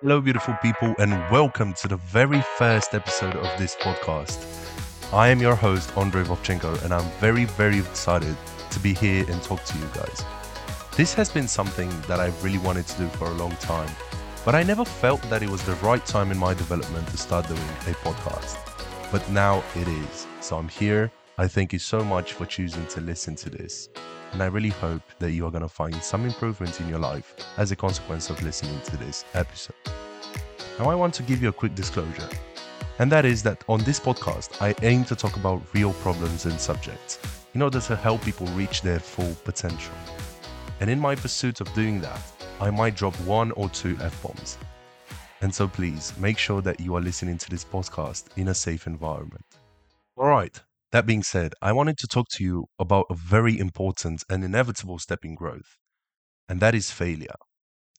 Hello, beautiful people, and welcome to the very first episode of this podcast. I am your host, Andrei Vovcenco, and I'm very, very excited to be here and talk to you guys. This has been something that I really wanted to do for a long time, but I never felt that it was the right time in my development to start doing a podcast. But now it is. So I'm here. I thank you so much for choosing to listen to this and I really hope that you are going to find some improvement in your life as a consequence of listening to this episode. Now, I want to give you a quick disclosure, and that is that on this podcast, I aim to talk about real problems and subjects in order to help people reach their full potential. And in my pursuit of doing that, I might drop one or two F bombs. And so please make sure that you are listening to this podcast in a safe environment. All right, that being said, I wanted to talk to you about a very important and inevitable step in growth, and that is failure.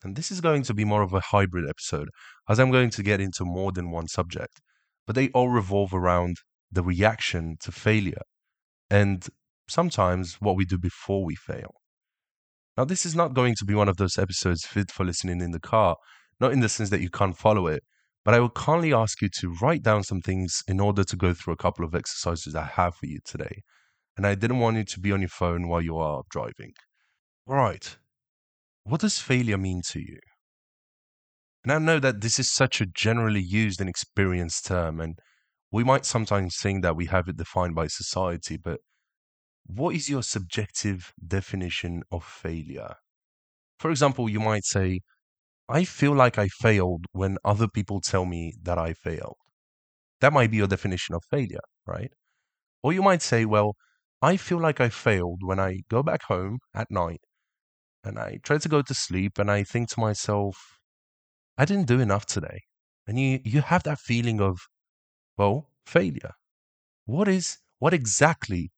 And this is going to be more of a hybrid episode, as I'm going to get into more than one subject, but they all revolve around the reaction to failure and sometimes what we do before we fail. Now, this is not going to be one of those episodes fit for listening in the car, not in the sense that you can't follow it, but I will kindly ask you to write down some things in order to go through a couple of exercises I have for you today. And I didn't want you to be on your phone while you are driving. All right. What does failure mean to you? And I know that this is such a generally used and experienced term, and we might sometimes think that we have it defined by society, but what is your subjective definition of failure? For example, you might say, I feel like I failed when other people tell me that I failed. That might be your definition of failure, right? Or you might say, well, I feel like I failed when I go back home at night and I try to go to sleep and I think to myself, I didn't do enough today. And you, you have that feeling of, well, failure. What is, what exactly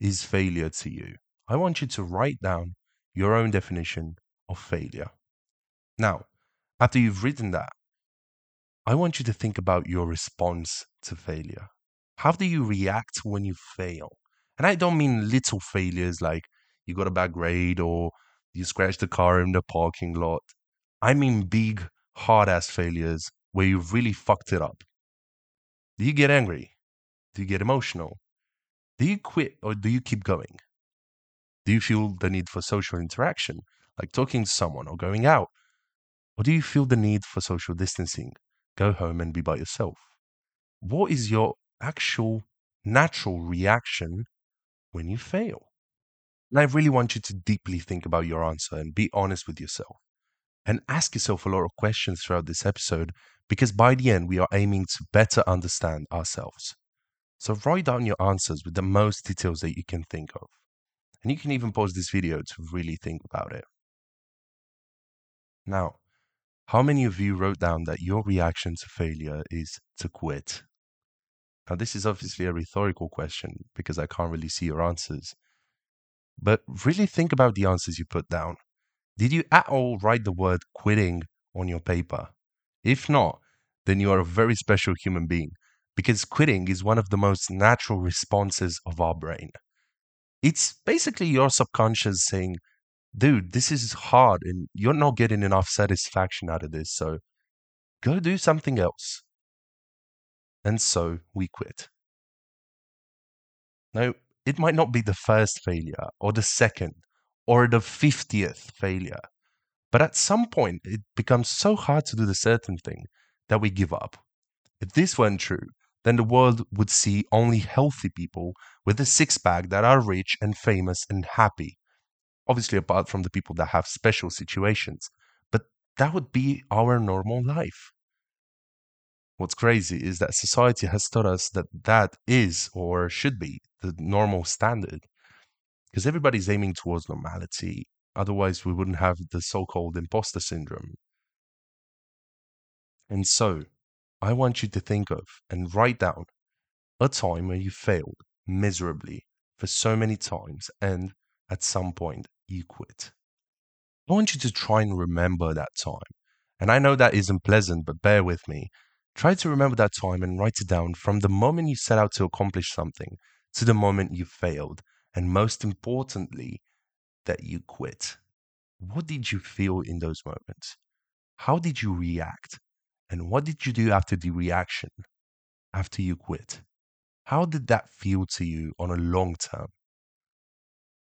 is failure to you? I want you to write down your own definition of failure. Now, after you've written that, I want you to think about your response to failure. How do you react when you fail? And I don't mean little failures like you got a bad grade or you scratched the car in the parking lot. I mean big, hard ass failures where you really fucked it up. Do you get angry? Do you get emotional? Do you quit or do you keep going? Do you feel the need for social interaction, like talking to someone or going out? Or do you feel the need for social distancing? Go home and be by yourself. What is your actual natural reaction when you fail? And I really want you to deeply think about your answer and be honest with yourself. And ask yourself a lot of questions throughout this episode because by the end, we are aiming to better understand ourselves. So write down your answers with the most details that you can think of. And you can even pause this video to really think about it. Now, how many of you wrote down that your reaction to failure is to quit? Now, this is obviously a rhetorical question because I can't really see your answers. But really think about the answers you put down. Did you at all write the word quitting on your paper? If not, then you are a very special human being because quitting is one of the most natural responses of our brain. It's basically your subconscious saying, dude, this is hard and you're not getting enough satisfaction out of this. So go do something else. And so we quit. Now, it might not be the first failure or the second or the 50th failure, but at some point it becomes so hard to do the certain thing that we give up. If this weren't true, then the world would see only healthy people with a six pack that are rich and famous and happy obviously apart from the people that have special situations but that would be our normal life. What's crazy is that society has taught us that that is or should be the normal standard because everybody's aiming towards normality. Otherwise we wouldn't have the so-called imposter syndrome. And so i want you to think of and write down a time where you failed miserably for so many times and at some point you quit. I want you to try and remember that time. And I know that isn't pleasant, but bear with me. Try to remember that time and write it down from the moment you set out to accomplish something to the moment you failed. And most importantly, that you quit. What did you feel in those moments? how did you react? And what did you do after the reaction, after you quit? How did that feel to you on a long term?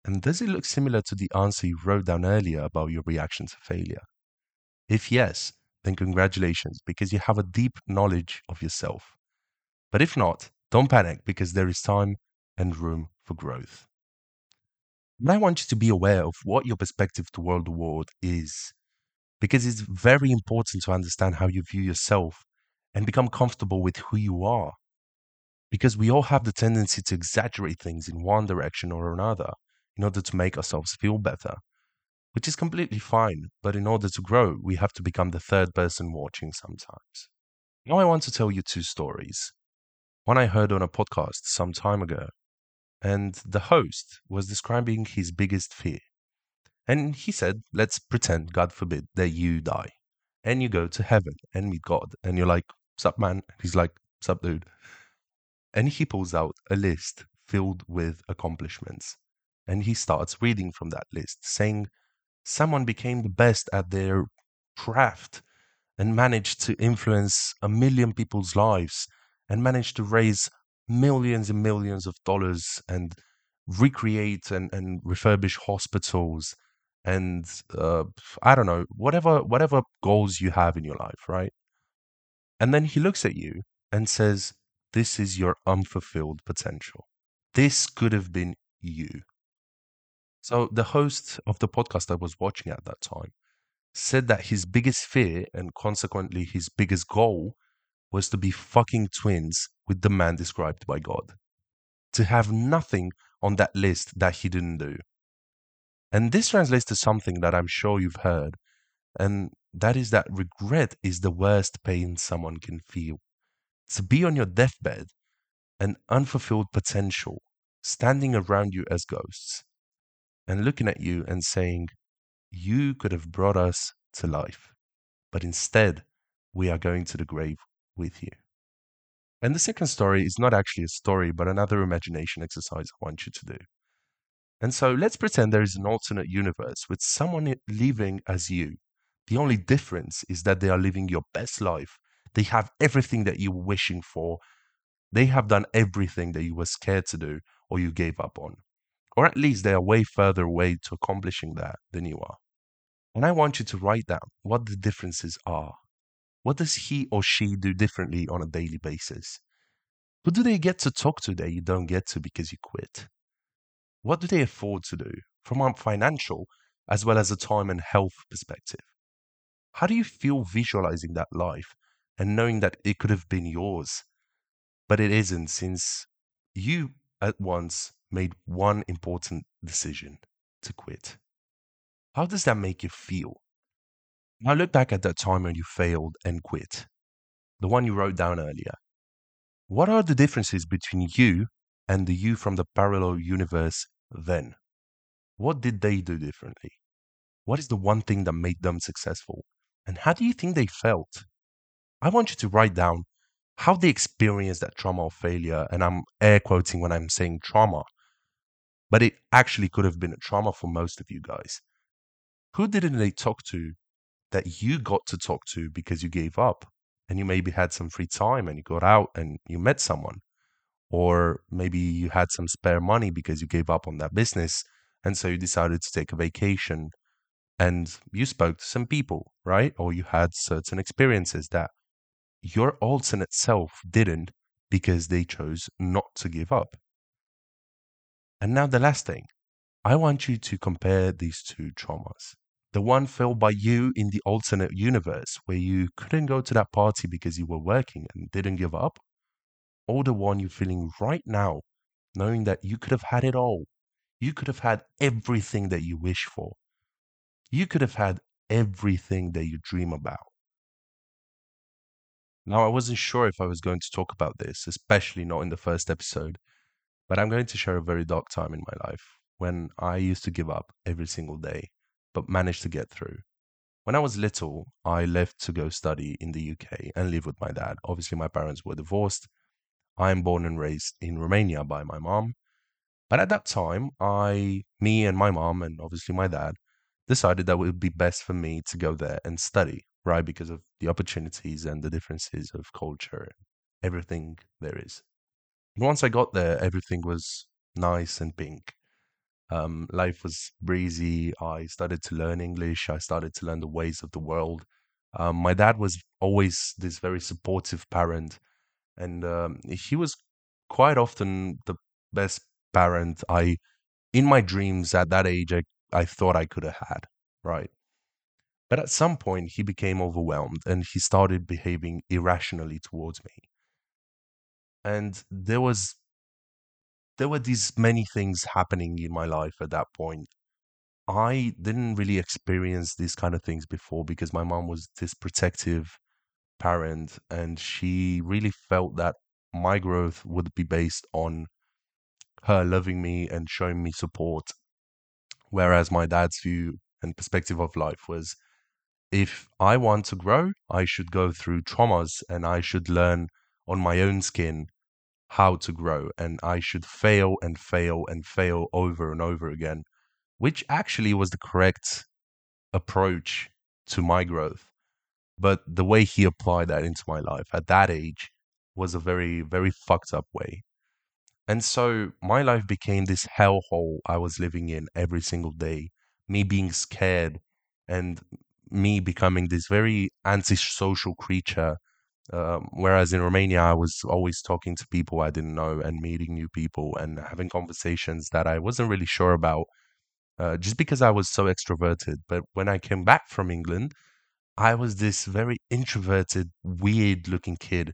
And does it look similar to the answer you wrote down earlier about your reaction to failure? If yes, then congratulations, because you have a deep knowledge of yourself. But if not, don't panic because there is time and room for growth. And I want you to be aware of what your perspective toward the world is, because it's very important to understand how you view yourself and become comfortable with who you are. Because we all have the tendency to exaggerate things in one direction or another in order to make ourselves feel better, which is completely fine. But in order to grow, we have to become the third person watching sometimes. Now, I want to tell you two stories. One I heard on a podcast some time ago, and the host was describing his biggest fear. And he said, Let's pretend, God forbid, that you die and you go to heaven and meet God. And you're like, Sup, man? He's like, Sup, dude? And he pulls out a list filled with accomplishments. And he starts reading from that list, saying, Someone became the best at their craft and managed to influence a million people's lives and managed to raise millions and millions of dollars and recreate and, and refurbish hospitals and uh, I don't know whatever whatever goals you have in your life, right? And then he looks at you and says, "This is your unfulfilled potential. This could have been you." So the host of the podcast I was watching at that time said that his biggest fear and consequently his biggest goal was to be fucking twins with the man described by God. To have nothing on that list that he didn't do. And this translates to something that I'm sure you've heard, and that is that regret is the worst pain someone can feel. To be on your deathbed, an unfulfilled potential standing around you as ghosts, and looking at you and saying, You could have brought us to life, but instead, we are going to the grave with you. And the second story is not actually a story, but another imagination exercise I want you to do. And so let's pretend there is an alternate universe with someone living as you. The only difference is that they are living your best life. They have everything that you were wishing for. They have done everything that you were scared to do or you gave up on. Or at least they are way further away to accomplishing that than you are. And I want you to write down what the differences are. What does he or she do differently on a daily basis? Who do they get to talk to that you don't get to because you quit? What do they afford to do from a financial as well as a time and health perspective? How do you feel visualizing that life and knowing that it could have been yours, but it isn't since you at once made one important decision to quit? How does that make you feel? Now look back at that time when you failed and quit, the one you wrote down earlier. What are the differences between you and the you from the parallel universe then? What did they do differently? What is the one thing that made them successful? And how do you think they felt? I want you to write down how they experienced that trauma of failure. And I'm air quoting when I'm saying trauma, but it actually could have been a trauma for most of you guys. Who didn't they talk to that you got to talk to because you gave up and you maybe had some free time and you got out and you met someone? Or maybe you had some spare money because you gave up on that business and so you decided to take a vacation and you spoke to some people right? Or you had certain experiences that your alternate self didn't because they chose not to give up and now the last thing i want you to compare these two traumas the one felt by you in the alternate universe where you couldn't go to that party because you were working and didn't give up, or the one you're feeling right now, knowing that you could have had it all. You could have had everything that you wish for. You could have had everything that you dream about. Now, I wasn't sure if I was going to talk about this, especially not in the first episode, but I'm going to share a very dark time in my life when I used to give up every single day but managed to get through. When I was little, I left to go study in the UK and live with my dad. Obviously, my parents were divorced. I am born and raised in Romania by my mom. But at that time, I, me and my mom, and obviously my dad, decided that it would be best for me to go there and study right? Because of the opportunities and the differences of culture everything there is. Once I got there, everything was nice and pink. Um, life was breezy. I started to learn English. I started to learn the ways of the world. Um, my dad was always this very supportive parent, and um, he was quite often the best parent I, in my dreams at that age, I, I thought I could have had, right? But at some point, he became overwhelmed and he started behaving irrationally towards me. And there was there were these many things happening in my life at that point. I didn't really experience these kind of things before because my mom was this protective parent and she really felt that my growth would be based on her loving me and showing me support. Whereas my dad's view and perspective of life was if I want to grow, I should go through traumas and I should learn on my own skin how to grow. And I should fail and fail and fail over and over again, which actually was the correct approach to my growth. But the way he applied that into my life at that age was a very, very fucked up way. And so my life became this hellhole I was living in every single day, me being scared and me becoming this very antisocial creature. Um, whereas in Romania, I was always talking to people I didn't know and meeting new people and having conversations that I wasn't really sure about uh, just because I was so extroverted. But when I came back from England, I was this very introverted, weird looking kid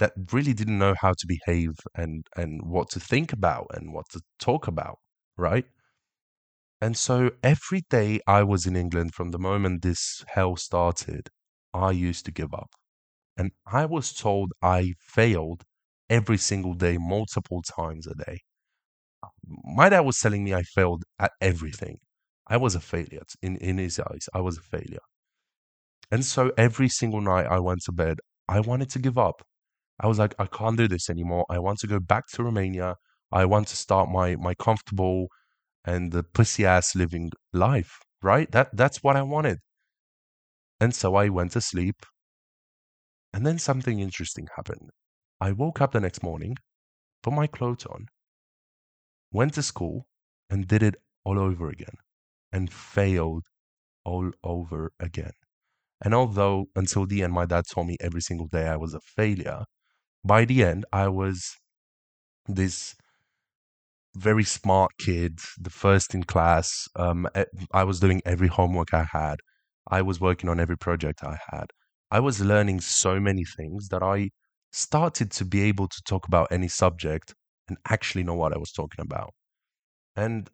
that really didn't know how to behave and and what to think about and what to talk about, right? And so every day I was in England from the moment this hell started, I used to give up. And I was told I failed every single day, multiple times a day. My dad was telling me I failed at everything. I was a failure in, in his eyes. I was a failure. And so every single night I went to bed, I wanted to give up. I was like, I can't do this anymore. I want to go back to Romania. I want to start my my comfortable and the pussy ass living life, right? That that's what I wanted. And so I went to sleep. And then something interesting happened. I woke up the next morning, put my clothes on, went to school, and did it all over again and failed all over again. And although until the end my dad told me every single day I was a failure, by the end, I was this very smart kid, the first in class. Um, I was doing every homework I had. I was working on every project I had. I was learning so many things that I started to be able to talk about any subject and actually know what I was talking about. And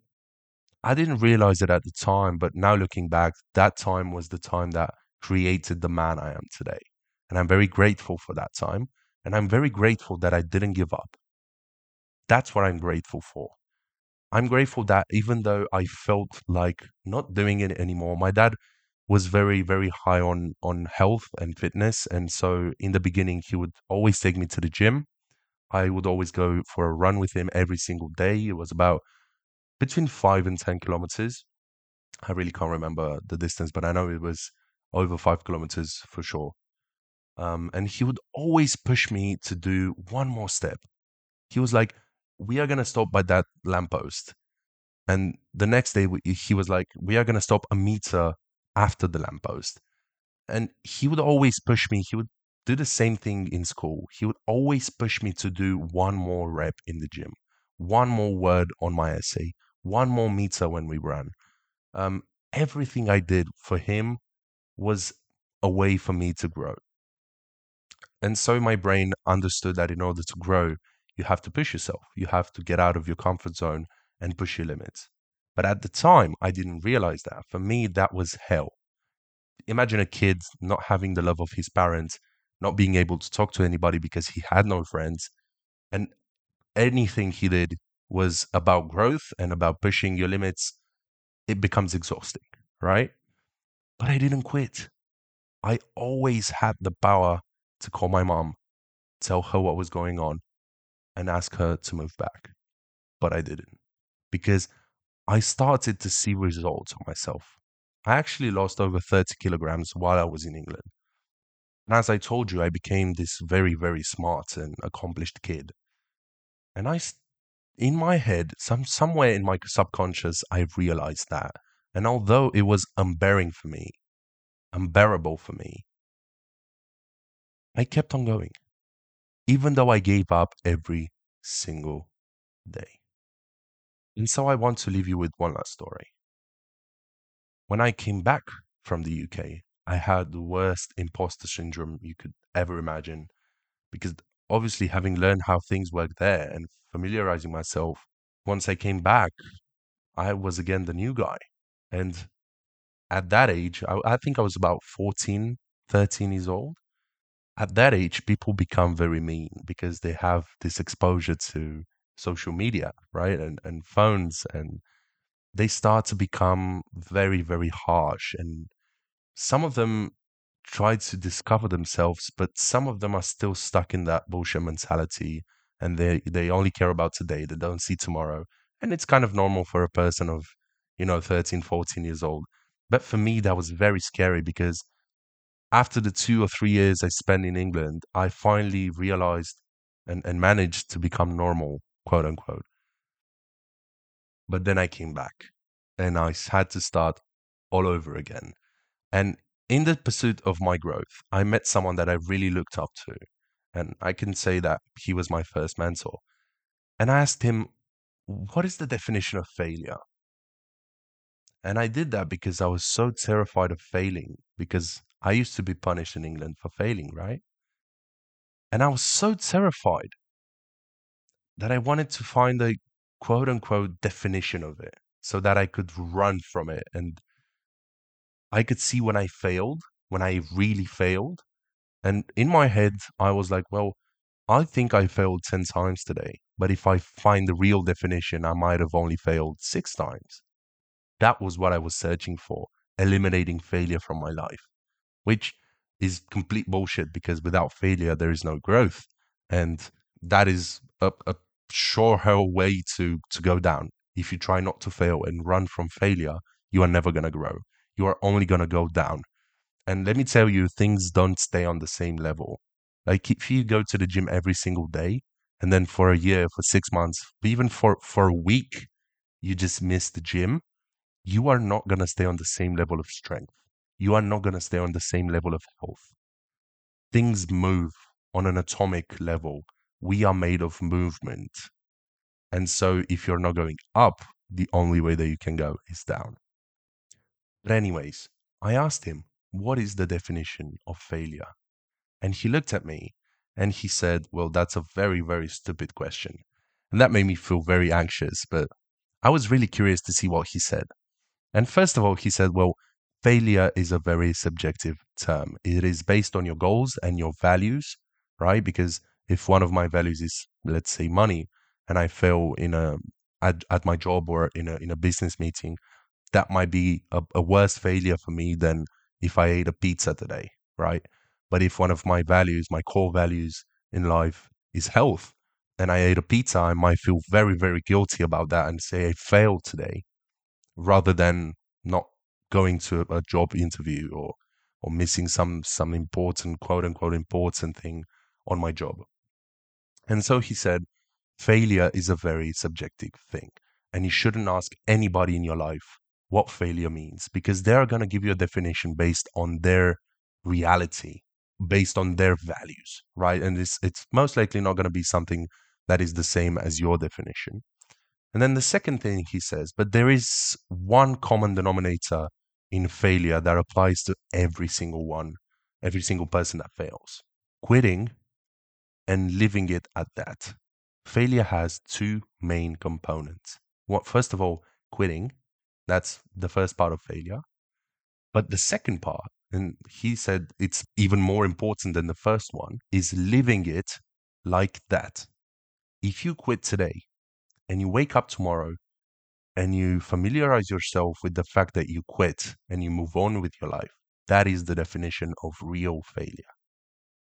I didn't realize it at the time, but now looking back, that time was the time that created the man I am today. And I'm very grateful for that time. And I'm very grateful that I didn't give up. That's what I'm grateful for. I'm grateful that even though I felt like not doing it anymore, my dad was very, very high on on health and fitness. And so in the beginning he would always take me to the gym. I would always go for a run with him every single day. It was about between five and ten kilometers. I really can't remember the distance, but I know it was over five kilometers for sure. Um, and he would always push me to do one more step. He was like, We are going to stop by that lamppost. And the next day, he was like, We are going to stop a meter after the lamppost. And he would always push me. He would do the same thing in school. He would always push me to do one more rep in the gym, one more word on my essay, one more meter when we ran. Um, everything I did for him was a way for me to grow. And so my brain understood that in order to grow, you have to push yourself. You have to get out of your comfort zone and push your limits. But at the time, I didn't realize that. For me, that was hell. Imagine a kid not having the love of his parents, not being able to talk to anybody because he had no friends. And anything he did was about growth and about pushing your limits. It becomes exhausting, right? But I didn't quit. I always had the power to call my mom, tell her what was going on, and ask her to move back. But I didn't because I started to see results on myself. I actually lost over 30 kilograms while I was in England. And as I told you, I became this very, very smart and accomplished kid. And I, in my head, some somewhere in my subconscious, I realized that. And although it was unbearing for me, unbearable for me, I kept on going, even though I gave up every single day. And so I want to leave you with one last story. When I came back from the UK, I had the worst imposter syndrome you could ever imagine because obviously having learned how things work there and familiarizing myself, once I came back, I was again the new guy. And at that age, I, I think I was about 14, 13 years old. At that age, people become very mean because they have this exposure to social media, right? And, and phones, and they start to become very, very harsh. And some of them try to discover themselves, but some of them are still stuck in that bullshit mentality and they, they only care about today. They don't see tomorrow. And it's kind of normal for a person of, you know, 13, 14 years old. But for me, that was very scary because after the two or three years I spent in England, I finally realized and, and managed to become normal, quote unquote. But then I came back and I had to start all over again. And in the pursuit of my growth, I met someone that I really looked up to. And I can say that he was my first mentor. And I asked him, What is the definition of failure? And I did that because I was so terrified of failing, because I used to be punished in England for failing, right? And I was so terrified that I wanted to find a quote unquote definition of it so that I could run from it and I could see when I failed, when I really failed. And in my head, I was like, well, I think I failed 10 times today. But if I find the real definition, I might have only failed six times. That was what I was searching for, eliminating failure from my life, which is complete bullshit because without failure, there is no growth. And that is a, a sure hell way to, to go down. If you try not to fail and run from failure, you are never to grow you are only to go down. And let me tell you, things don't stay on the same level. Like if you go to the gym every single day and then for a year, for six months, even for, for a week, you just miss the gym, you are not to stay on the same level of strength. You are not to stay on the same level of health. Things move on an atomic level. We are made of movement. And so if you're not going up, the only way that you can go is down. But, anyways, I asked him, What is the definition of failure? And he looked at me and he said, Well, that's a very, very stupid question. And that made me feel very anxious, but I was really curious to see what he said. And first of all, he said, Well, failure is a very subjective term. It is based on your goals and your values, right? Because if one of my values is, let's say, money, and I fail in a at, at my job or in a in a business meeting, that might be a, a worse failure for me than if I ate a pizza today, right? But if one of my values, my core values in life is health, and I ate a pizza, I might feel very, very guilty about that and say I failed today rather than not going to a job interview or or missing some some important quote unquote important thing on my job. And so he said, failure is a very subjective thing. And you shouldn't ask anybody in your life what failure means because they're going to give you a definition based on their reality, based on their values, right? And it's, it's most likely not going to be something that is the same as your definition. And then the second thing he says, but there is one common denominator in failure that applies to every single one, every single person that fails quitting and living it at that. Failure has two main components. What, first of all, quitting, that's the first part of failure. But the second part, and he said it's even more important than the first one, is living it like that. If you quit today and you wake up tomorrow and you familiarize yourself with the fact that you quit and you move on with your life, that is the definition of real failure.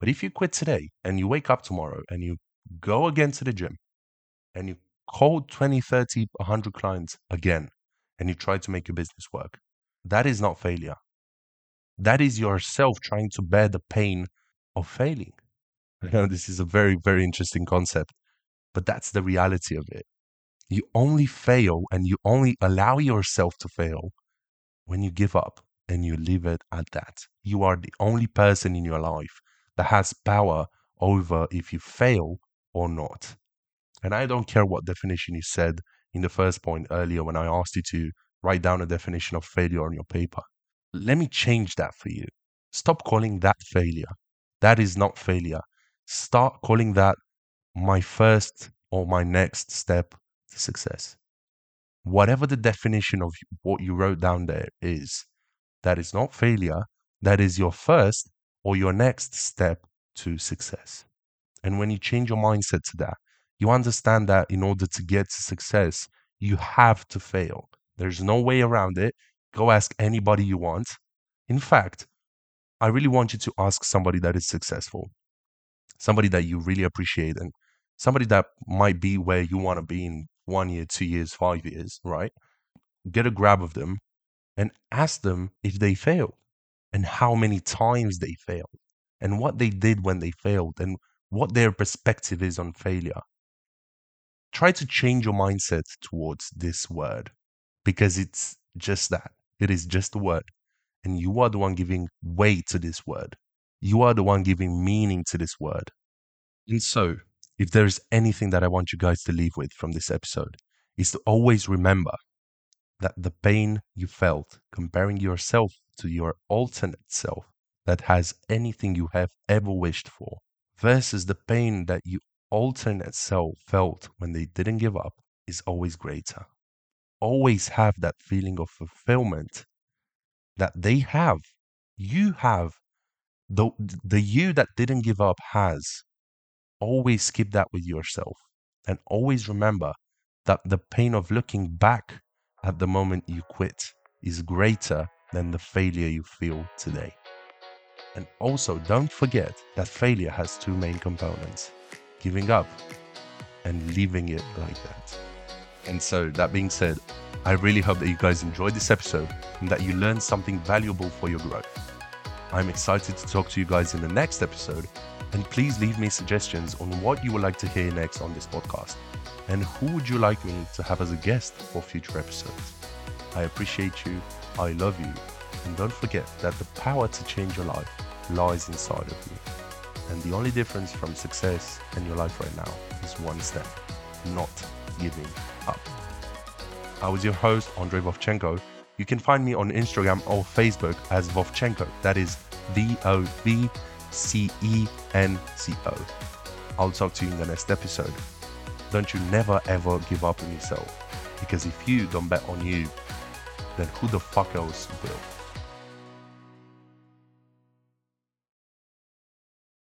But if you quit today and you wake up tomorrow and you go again to the gym and you call 20, 30, 100 clients again and you try to make your business work, that is not failure. That is yourself trying to bear the pain of failing. I know this is a very, very interesting concept, but that's the reality of it. You only fail and you only allow yourself to fail when you give up and you leave it at that. You are the only person in your life that has power over if you fail or not. And I don't care what definition you said in the first point earlier when I asked you to write down a definition of failure on your paper. Let me change that for you. Stop calling that failure. That is not failure. Start calling that my first or my next step to success. Whatever the definition of what you wrote down there is, that is not failure. That is your first or your next step to success. And when you change your mindset to that, you understand that in order to get to success, you have to fail. There's no way around it. Go ask anybody you want. In fact, I really want you to ask somebody that is successful, somebody that you really appreciate, and somebody that might be where you want to be in one year, two years, five years, right? Get a grab of them and ask them if they failed and how many times they failed and what they did when they failed and what their perspective is on failure. Try to change your mindset towards this word because it's just that. It is just a word. And you are the one giving weight to this word. You are the one giving meaning to this word. And so, if there is anything that I want you guys to leave with from this episode, is to always remember that the pain you felt comparing yourself to your alternate self that has anything you have ever wished for versus the pain that you alternate self felt when they didn't give up is always greater. Always have that feeling of fulfillment that they have. You have. The, the you that didn't give up has. Always keep that with yourself. And always remember that the pain of looking back at the moment you quit is greater than the failure you feel today. And also, don't forget that failure has two main components giving up and leaving it like that. And so, that being said, I really hope that you guys enjoyed this episode and that you learned something valuable for your growth. I'm excited to talk to you guys in the next episode, and please leave me suggestions on what you would like to hear next on this podcast and who would you like me to have as a guest for future episodes. I appreciate you, I love you, and don't forget that the power to change your life lies inside of you. And the only difference from success and your life right now is one step, not giving up. I was your host, Andrei Vovcenco. You can find me on Instagram or Facebook as Vovcenco. That is V O V C E N C O. I'll talk to you in the next episode. Don't you never ever give up on yourself. Because if you don't bet on you, then who the fuck else will?